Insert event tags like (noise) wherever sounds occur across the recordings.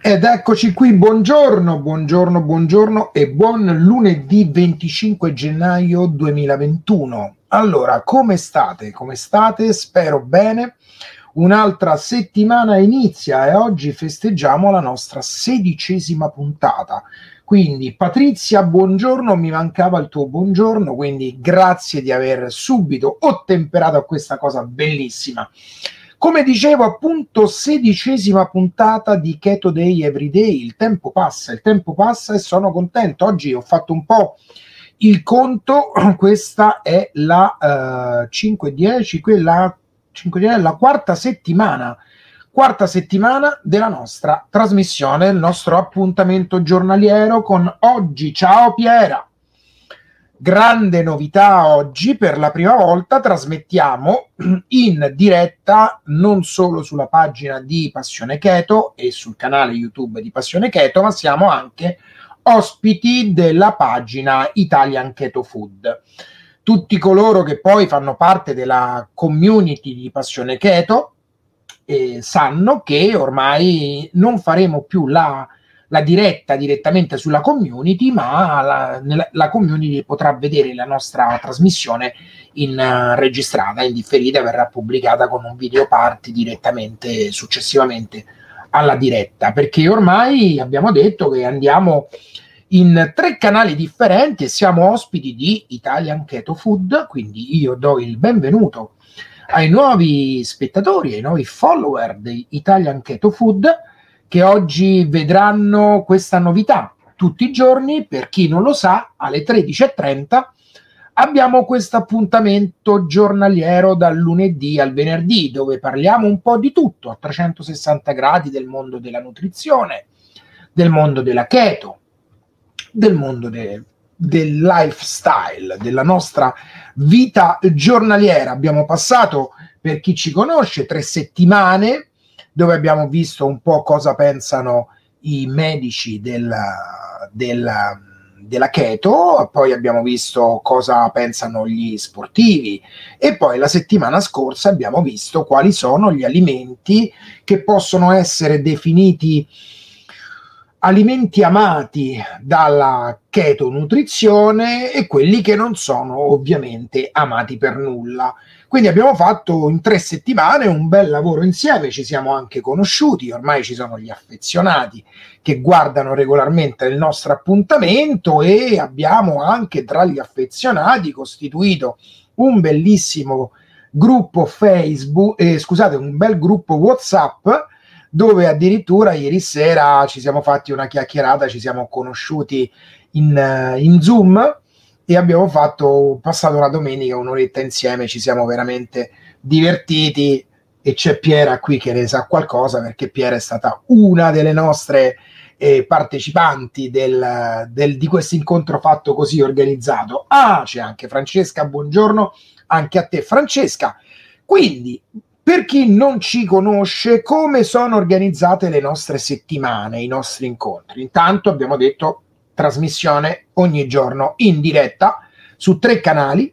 Ed eccoci qui, buongiorno, buongiorno, buongiorno e buon lunedì 25 gennaio 2021. Allora, come state? Come state? Spero bene. Un'altra settimana inizia e oggi festeggiamo la nostra sedicesima puntata. Quindi Patrizia, buongiorno, mi mancava il tuo buongiorno, quindi grazie di aver subito ottemperato a questa cosa bellissima. Come dicevo, appunto, sedicesima puntata di Keto Day Everyday. Il tempo passa, il tempo passa e sono contento. Oggi ho fatto un po' il conto. (clears throat) Questa è la uh, 5-10, quella 5-10, la quarta settimana. Quarta settimana della nostra trasmissione, il nostro appuntamento giornaliero con oggi. Ciao Piera! Grande novità oggi, per la prima volta trasmettiamo (clears throat) in diretta non solo sulla pagina di Passione Keto e sul canale YouTube di Passione Keto, ma siamo anche ospiti della pagina Italian Keto Food. Tutti coloro che poi fanno parte della community di Passione Keto eh, sanno che ormai non faremo più la la diretta direttamente sulla community, ma la, nella, la community potrà vedere la nostra trasmissione in uh, registrata, in differita, verrà pubblicata con un video party direttamente successivamente alla diretta, perché ormai abbiamo detto che andiamo in tre canali differenti e siamo ospiti di Italian Keto Food, quindi io do il benvenuto ai nuovi spettatori, ai nuovi follower di Italian Keto Food che oggi vedranno questa novità. Tutti i giorni, per chi non lo sa, alle 13.30 abbiamo questo appuntamento giornaliero dal lunedì al venerdì dove parliamo un po' di tutto a 360 gradi del mondo della nutrizione, del mondo della keto, del mondo de- del lifestyle, della nostra vita giornaliera. Abbiamo passato, per chi ci conosce, tre settimane dove abbiamo visto un po' cosa pensano i medici della, della, della keto, poi abbiamo visto cosa pensano gli sportivi e poi la settimana scorsa abbiamo visto quali sono gli alimenti che possono essere definiti alimenti amati dalla keto nutrizione e quelli che non sono ovviamente amati per nulla. Quindi abbiamo fatto in tre settimane un bel lavoro insieme, ci siamo anche conosciuti, ormai ci sono gli affezionati che guardano regolarmente il nostro appuntamento e abbiamo anche tra gli affezionati costituito un bellissimo gruppo Facebook, eh, scusate, un bel gruppo WhatsApp dove addirittura ieri sera ci siamo fatti una chiacchierata, ci siamo conosciuti in, uh, in Zoom e abbiamo fatto, passato una domenica, un'oretta insieme, ci siamo veramente divertiti e c'è Piera qui che ne sa qualcosa perché Piera è stata una delle nostre eh, partecipanti del, del, di questo incontro fatto così organizzato. Ah, c'è anche Francesca, buongiorno anche a te Francesca. Quindi, per chi non ci conosce, come sono organizzate le nostre settimane, i nostri incontri? Intanto abbiamo detto trasmissione ogni giorno in diretta su tre canali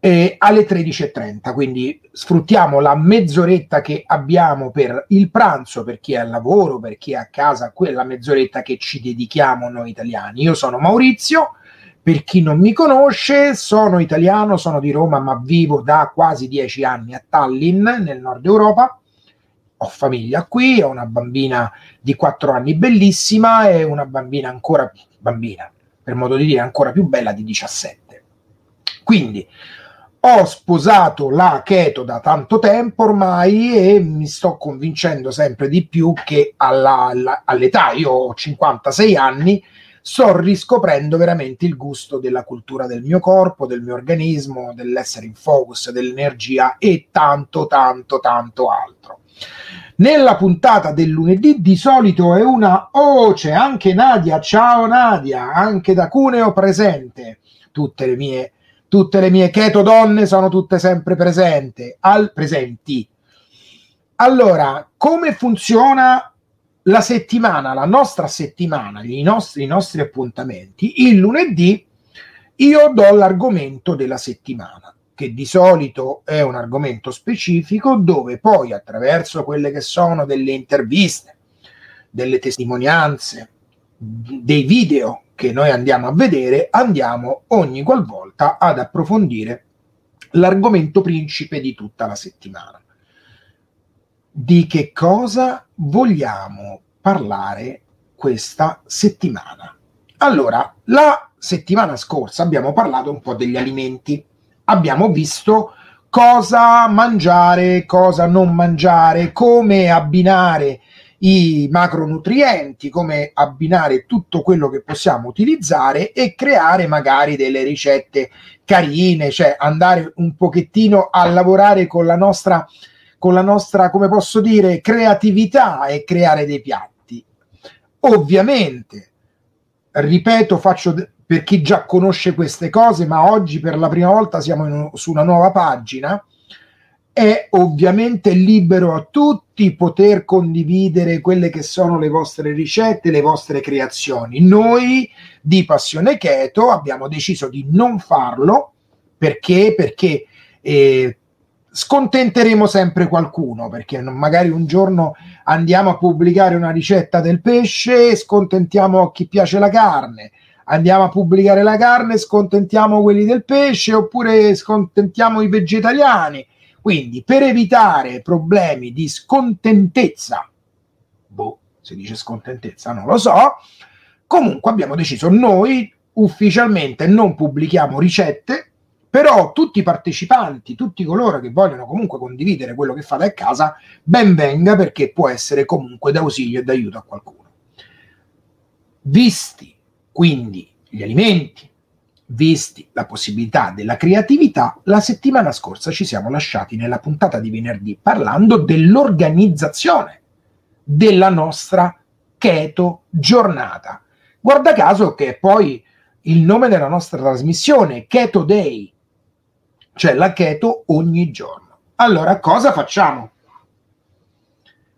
eh, alle 13.30. Quindi sfruttiamo la mezz'oretta che abbiamo per il pranzo, per chi è al lavoro, per chi è a casa, quella mezz'oretta che ci dedichiamo noi italiani. Io sono Maurizio. Per chi non mi conosce, sono italiano, sono di Roma, ma vivo da quasi dieci anni a Tallinn, nel nord Europa ho famiglia qui, ho una bambina di 4 anni bellissima e una bambina ancora bambina, per modo di dire ancora più bella di 17. Quindi ho sposato la keto da tanto tempo ormai e mi sto convincendo sempre di più che alla, alla, all'età, io ho 56 anni, sto riscoprendo veramente il gusto della cultura del mio corpo, del mio organismo, dell'essere in focus, dell'energia e tanto, tanto, tanto altro. Nella puntata del lunedì di solito è una oh, c'è anche Nadia, ciao Nadia, anche da Cuneo presente. Tutte le mie tutte le mie keto donne sono tutte sempre presenti, al presenti. Allora, come funziona la settimana, la nostra settimana, i nostri, i nostri appuntamenti? Il lunedì io do l'argomento della settimana, che di solito è un argomento specifico dove poi attraverso quelle che sono delle interviste, delle testimonianze, dei video che noi andiamo a vedere, andiamo ogni qualvolta ad approfondire l'argomento principe di tutta la settimana. Di che cosa vogliamo parlare questa settimana? Allora, la settimana scorsa abbiamo parlato un po' degli alimenti, abbiamo visto cosa mangiare, cosa non mangiare, come abbinare i macronutrienti, come abbinare tutto quello che possiamo utilizzare e creare magari delle ricette carine, cioè andare un pochettino a lavorare con la nostra, con la nostra, come posso dire, creatività e creare dei piatti. Ovviamente, ripeto, faccio per chi già conosce queste cose, ma oggi per la prima volta siamo in, su una nuova pagina è ovviamente libero a tutti poter condividere quelle che sono le vostre ricette, le vostre creazioni. Noi di Passione Keto abbiamo deciso di non farlo perché, perché eh, scontenteremo sempre qualcuno perché magari un giorno andiamo a pubblicare una ricetta del pesce e scontentiamo chi piace la carne andiamo a pubblicare la carne scontentiamo quelli del pesce oppure scontentiamo i vegetariani quindi, per evitare problemi di scontentezza, boh, si dice scontentezza, non lo so, comunque abbiamo deciso noi ufficialmente non pubblichiamo ricette, però tutti i partecipanti, tutti coloro che vogliono comunque condividere quello che fate a casa, ben venga perché può essere comunque d'ausilio e d'aiuto a qualcuno. Visti quindi gli alimenti, visti la possibilità della creatività, la settimana scorsa ci siamo lasciati nella puntata di venerdì parlando dell'organizzazione della nostra keto giornata. Guarda caso che è poi il nome della nostra trasmissione, Keto Day, cioè la keto ogni giorno. Allora, cosa facciamo?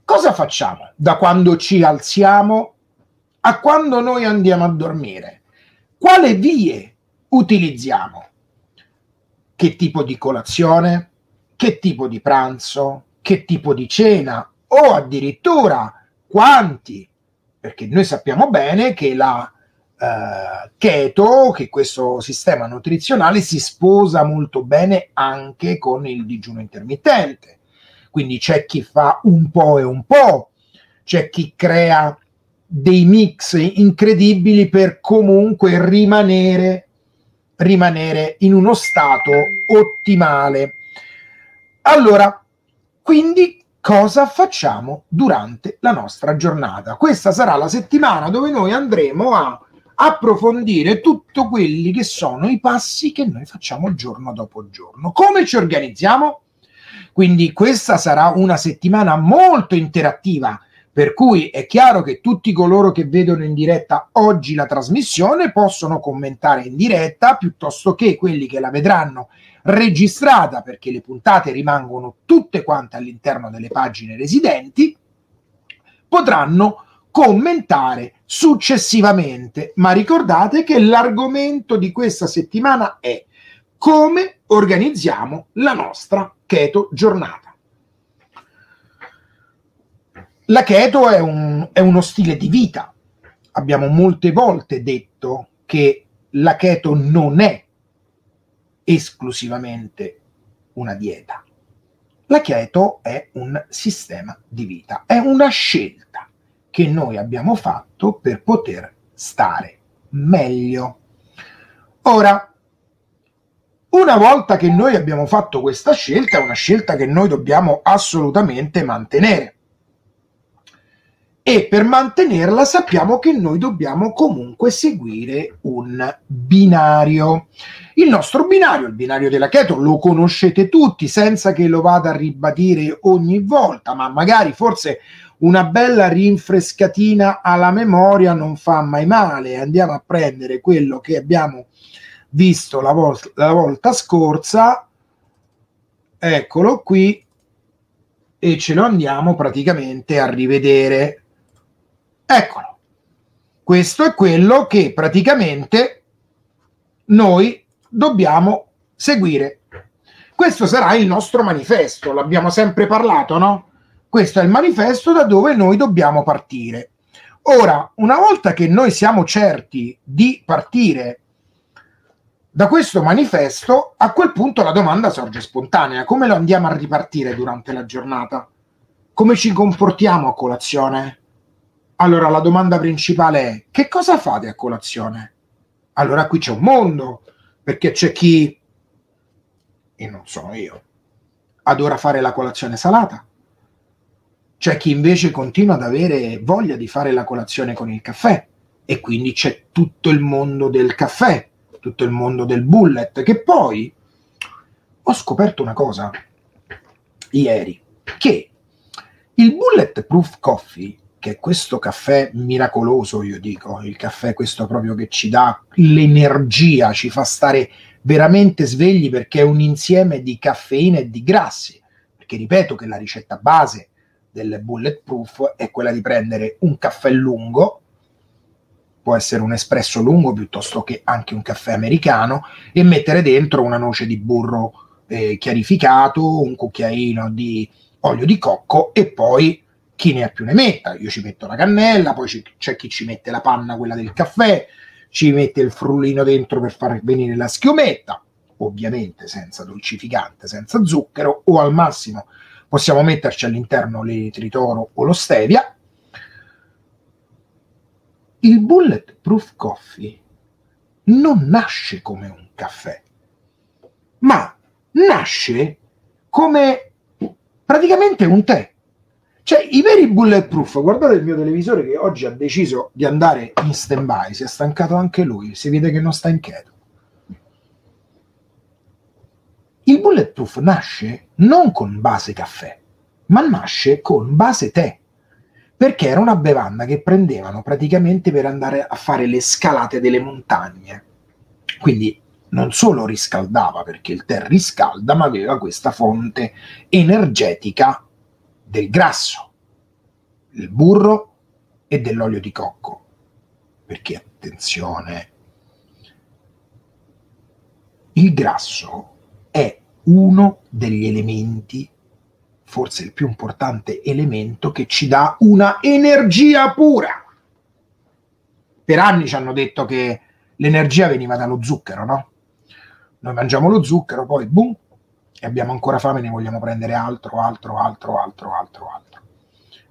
Cosa facciamo da quando ci alziamo a quando noi andiamo a dormire? Quale vie utilizziamo? Che tipo di colazione? Che tipo di pranzo? Che tipo di cena? O addirittura quanti? Perché noi sappiamo bene che la uh, keto, che questo sistema nutrizionale si sposa molto bene anche con il digiuno intermittente. Quindi c'è chi fa un po' e un po', c'è chi crea dei mix incredibili per comunque rimanere rimanere in uno stato ottimale. Allora, quindi cosa facciamo durante la nostra giornata? Questa sarà la settimana dove noi andremo a approfondire tutti quelli che sono i passi che noi facciamo giorno dopo giorno. Come ci organizziamo? Quindi questa sarà una settimana molto interattiva per cui è chiaro che tutti coloro che vedono in diretta oggi la trasmissione possono commentare in diretta piuttosto che quelli che la vedranno registrata perché le puntate rimangono tutte quante all'interno delle pagine residenti potranno commentare successivamente. Ma ricordate che l'argomento di questa settimana è come organizziamo la nostra keto giornata. La keto è, un, è uno stile di vita. Abbiamo molte volte detto che la keto non è esclusivamente una dieta. La keto è un sistema di vita, è una scelta che noi abbiamo fatto per poter stare meglio. Ora, una volta che noi abbiamo fatto questa scelta, è una scelta che noi dobbiamo assolutamente mantenere e per mantenerla sappiamo che noi dobbiamo comunque seguire un binario. Il nostro binario, il binario della keto, lo conoscete tutti senza che lo vada a ribadire ogni volta, ma magari forse una bella rinfrescatina alla memoria non fa mai male. Andiamo a prendere quello che abbiamo visto la, vol- la volta scorsa, eccolo qui, e ce lo andiamo praticamente a rivedere Eccolo. Questo è quello che praticamente noi dobbiamo seguire. Questo sarà il nostro manifesto, l'abbiamo sempre parlato, no? Questo è il manifesto da dove noi dobbiamo partire. Ora, una volta che noi siamo certi di partire da questo manifesto, a quel punto la domanda sorge spontanea. Come lo andiamo a ripartire durante la giornata? Come ci comportiamo a colazione? Allora la domanda principale è che cosa fate a colazione? Allora qui c'è un mondo, perché c'è chi, e non sono io, adora fare la colazione salata. C'è chi invece continua ad avere voglia di fare la colazione con il caffè e quindi c'è tutto il mondo del caffè, tutto il mondo del bullet, che poi ho scoperto una cosa ieri, che il bulletproof coffee che questo caffè miracoloso, io dico, il caffè questo proprio che ci dà l'energia, ci fa stare veramente svegli perché è un insieme di caffeina e di grassi. Perché ripeto che la ricetta base del bulletproof è quella di prendere un caffè lungo, può essere un espresso lungo piuttosto che anche un caffè americano, e mettere dentro una noce di burro eh, chiarificato, un cucchiaino di olio di cocco e poi chi ne ha più ne metta. Io ci metto la cannella, poi ci, c'è chi ci mette la panna, quella del caffè, ci mette il frullino dentro per far venire la schiumetta, ovviamente senza dolcificante, senza zucchero, o al massimo possiamo metterci all'interno l'eritritoro o lo stevia. Il bulletproof coffee non nasce come un caffè, ma nasce come praticamente un tè cioè, i veri bulletproof, guardate il mio televisore che oggi ha deciso di andare in stand-by, si è stancato anche lui, si vede che non sta inquieto. Il bulletproof nasce non con base caffè, ma nasce con base tè, perché era una bevanda che prendevano praticamente per andare a fare le scalate delle montagne. Quindi non solo riscaldava, perché il tè riscalda, ma aveva questa fonte energetica del grasso, del burro e dell'olio di cocco. Perché attenzione, il grasso è uno degli elementi, forse il più importante elemento che ci dà una energia pura. Per anni ci hanno detto che l'energia veniva dallo zucchero, no? Noi mangiamo lo zucchero, poi boom, e abbiamo ancora fame, ne vogliamo prendere altro, altro, altro, altro, altro, altro.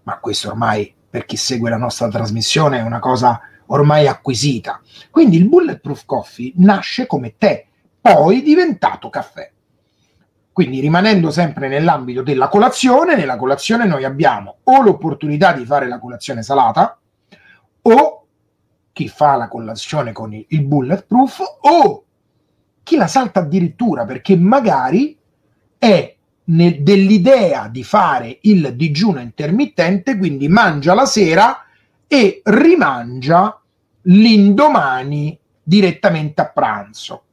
Ma questo ormai, per chi segue la nostra trasmissione, è una cosa ormai acquisita. Quindi il Bulletproof Coffee nasce come tè, poi diventato caffè. Quindi rimanendo sempre nell'ambito della colazione, nella colazione noi abbiamo o l'opportunità di fare la colazione salata o chi fa la colazione con il bulletproof o chi la salta addirittura perché magari è nel, dell'idea di fare il digiuno intermittente, quindi mangia la sera e rimangia l'indomani direttamente a pranzo,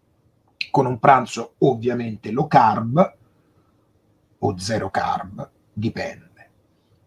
con un pranzo ovviamente low carb o zero carb, dipende.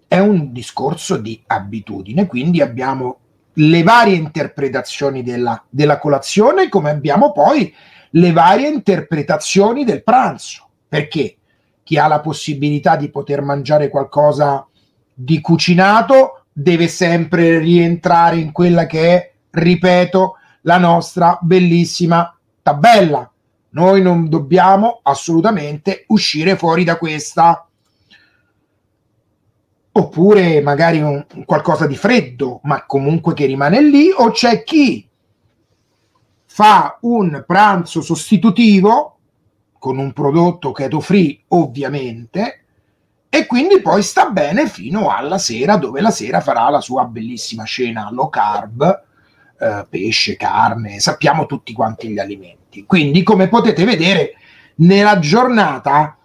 È un discorso di abitudine, quindi abbiamo le varie interpretazioni della, della colazione come abbiamo poi le varie interpretazioni del pranzo perché chi ha la possibilità di poter mangiare qualcosa di cucinato deve sempre rientrare in quella che è, ripeto, la nostra bellissima tabella. Noi non dobbiamo assolutamente uscire fuori da questa. Oppure magari un, qualcosa di freddo, ma comunque che rimane lì, o c'è chi fa un pranzo sostitutivo con un prodotto keto free ovviamente e quindi poi sta bene fino alla sera, dove la sera farà la sua bellissima cena low carb, eh, pesce, carne, sappiamo tutti quanti gli alimenti. Quindi, come potete vedere, nella giornata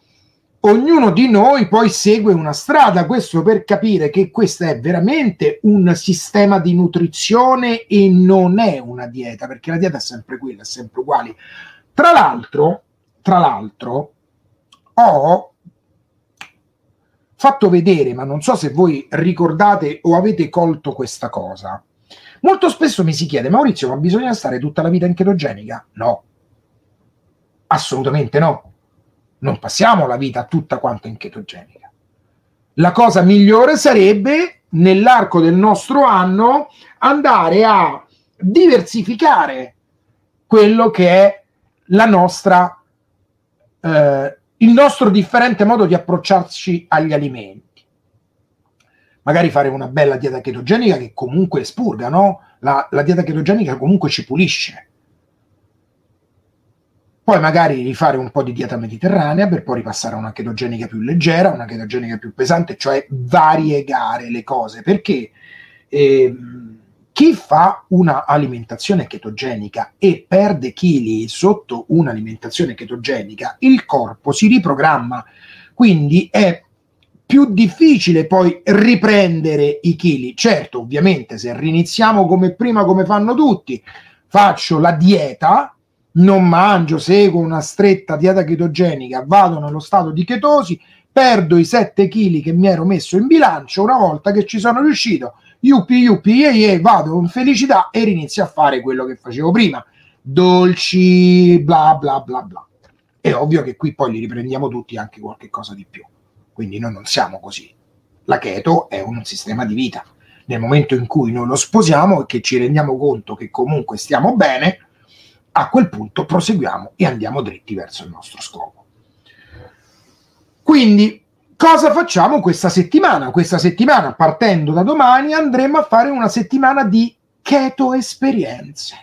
ognuno di noi poi segue una strada, questo per capire che questo è veramente un sistema di nutrizione e non è una dieta, perché la dieta è sempre quella, è sempre uguale. Tra l'altro, tra l'altro, ho fatto vedere, ma non so se voi ricordate o avete colto questa cosa. Molto spesso mi si chiede, Maurizio, ma bisogna stare tutta la vita in chetogenica? No, assolutamente no. Non passiamo la vita tutta quanto in chetogenica. La cosa migliore sarebbe, nell'arco del nostro anno, andare a diversificare quello che è la nostra eh, il nostro differente modo di approcciarci agli alimenti. Magari fare una bella dieta chetogenica che comunque spurga, no? La, la dieta chetogenica comunque ci pulisce. Poi magari rifare un po' di dieta mediterranea per poi ripassare a una chetogenica più leggera, una chetogenica più pesante, cioè variegare le cose. Perché eh, chi fa un'alimentazione chetogenica e perde chili sotto un'alimentazione chetogenica, il corpo si riprogramma, quindi è più difficile poi riprendere i chili. Certo, ovviamente, se riniziamo come prima, come fanno tutti, faccio la dieta, non mangio, seguo una stretta dieta chetogenica, vado nello stato di chetosi, perdo i 7 kg che mi ero messo in bilancio una volta che ci sono riuscito yuppie yuppie ye, ye, vado in felicità e inizio a fare quello che facevo prima. Dolci bla bla bla bla. È ovvio che qui poi li riprendiamo tutti anche qualche cosa di più. Quindi noi non siamo così. La keto è un sistema di vita. Nel momento in cui noi lo sposiamo e che ci rendiamo conto che comunque stiamo bene a quel punto proseguiamo e andiamo dritti verso il nostro scopo. Quindi Cosa facciamo questa settimana? Questa settimana, partendo da domani, andremo a fare una settimana di keto esperienze.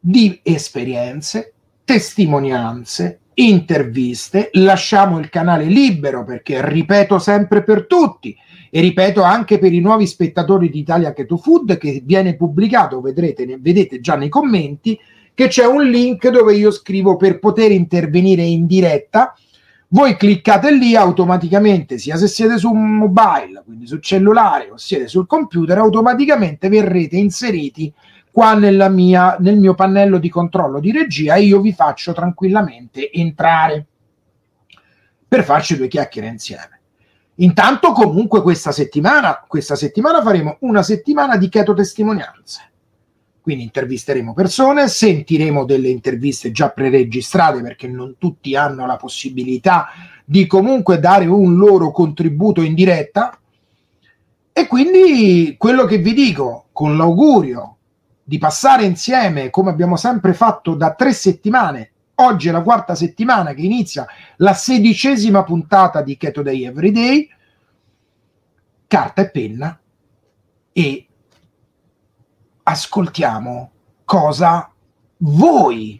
Di esperienze, testimonianze, interviste. Lasciamo il canale libero perché ripeto sempre per tutti e ripeto anche per i nuovi spettatori di Italia Keto Food che viene pubblicato, vedrete, vedete già nei commenti che c'è un link dove io scrivo per poter intervenire in diretta voi cliccate lì automaticamente, sia se siete su mobile, quindi sul cellulare o siete sul computer, automaticamente verrete inseriti qua mia, nel mio pannello di controllo di regia e io vi faccio tranquillamente entrare per farci due chiacchiere insieme. Intanto comunque questa settimana, questa settimana faremo una settimana di keto testimonianze quindi intervisteremo persone, sentiremo delle interviste già preregistrate perché non tutti hanno la possibilità di comunque dare un loro contributo in diretta. E quindi quello che vi dico con l'augurio di passare insieme, come abbiamo sempre fatto da tre settimane, oggi è la quarta settimana che inizia la sedicesima puntata di Keto Day Everyday, carta e penna e ascoltiamo cosa voi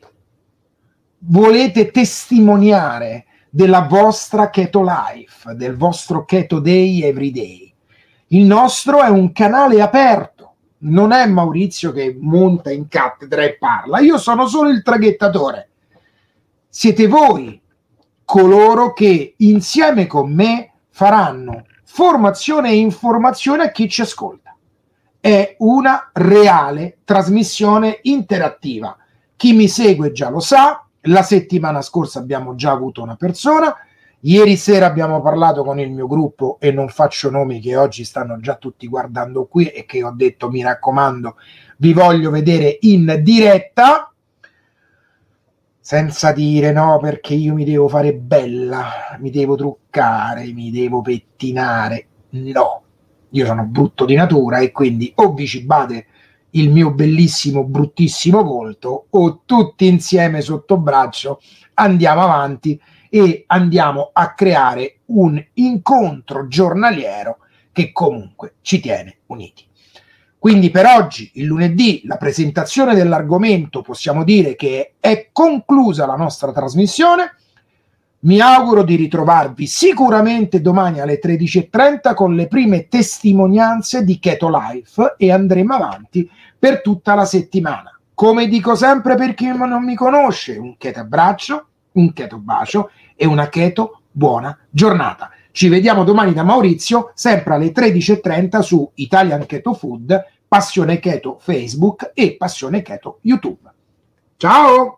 volete testimoniare della vostra keto life, del vostro keto day every day. Il nostro è un canale aperto, non è Maurizio che monta in cattedra e parla, io sono solo il traghettatore. Siete voi coloro che insieme con me faranno formazione e informazione a chi ci ascolta è una reale trasmissione interattiva. Chi mi segue già lo sa, la settimana scorsa abbiamo già avuto una persona, ieri sera abbiamo parlato con il mio gruppo e non faccio nomi che oggi stanno già tutti guardando qui e che ho detto mi raccomando vi voglio vedere in diretta senza dire no perché io mi devo fare bella, mi devo truccare, mi devo pettinare. No, io sono brutto di natura e quindi o vi cibate il mio bellissimo, bruttissimo volto o tutti insieme sotto braccio andiamo avanti e andiamo a creare un incontro giornaliero che comunque ci tiene uniti. Quindi per oggi, il lunedì, la presentazione dell'argomento, possiamo dire che è conclusa la nostra trasmissione. Mi auguro di ritrovarvi sicuramente domani alle 13.30 con le prime testimonianze di Keto Life e andremo avanti per tutta la settimana. Come dico sempre per chi non mi conosce, un Keto abbraccio, un Keto bacio e una Keto buona giornata. Ci vediamo domani da Maurizio, sempre alle 13.30 su Italian Keto Food, Passione Keto Facebook e Passione Keto YouTube. Ciao!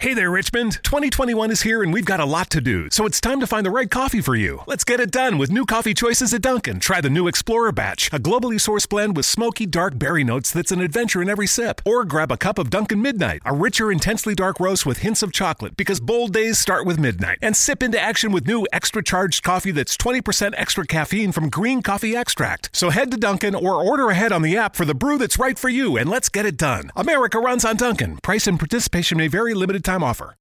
Hey there, Richmond. 2021 is here and we've got a lot to do, so it's time to find the right coffee for you. Let's get it done with new coffee choices at Dunkin'. Try the new Explorer Batch, a globally sourced blend with smoky, dark berry notes that's an adventure in every sip. Or grab a cup of Dunkin' Midnight, a richer, intensely dark roast with hints of chocolate because bold days start with midnight. And sip into action with new extra charged coffee that's 20% extra caffeine from green coffee extract. So head to Dunkin' or order ahead on the app for the brew that's right for you and let's get it done. America runs on Dunkin'. Price and participation may vary, limited time offer.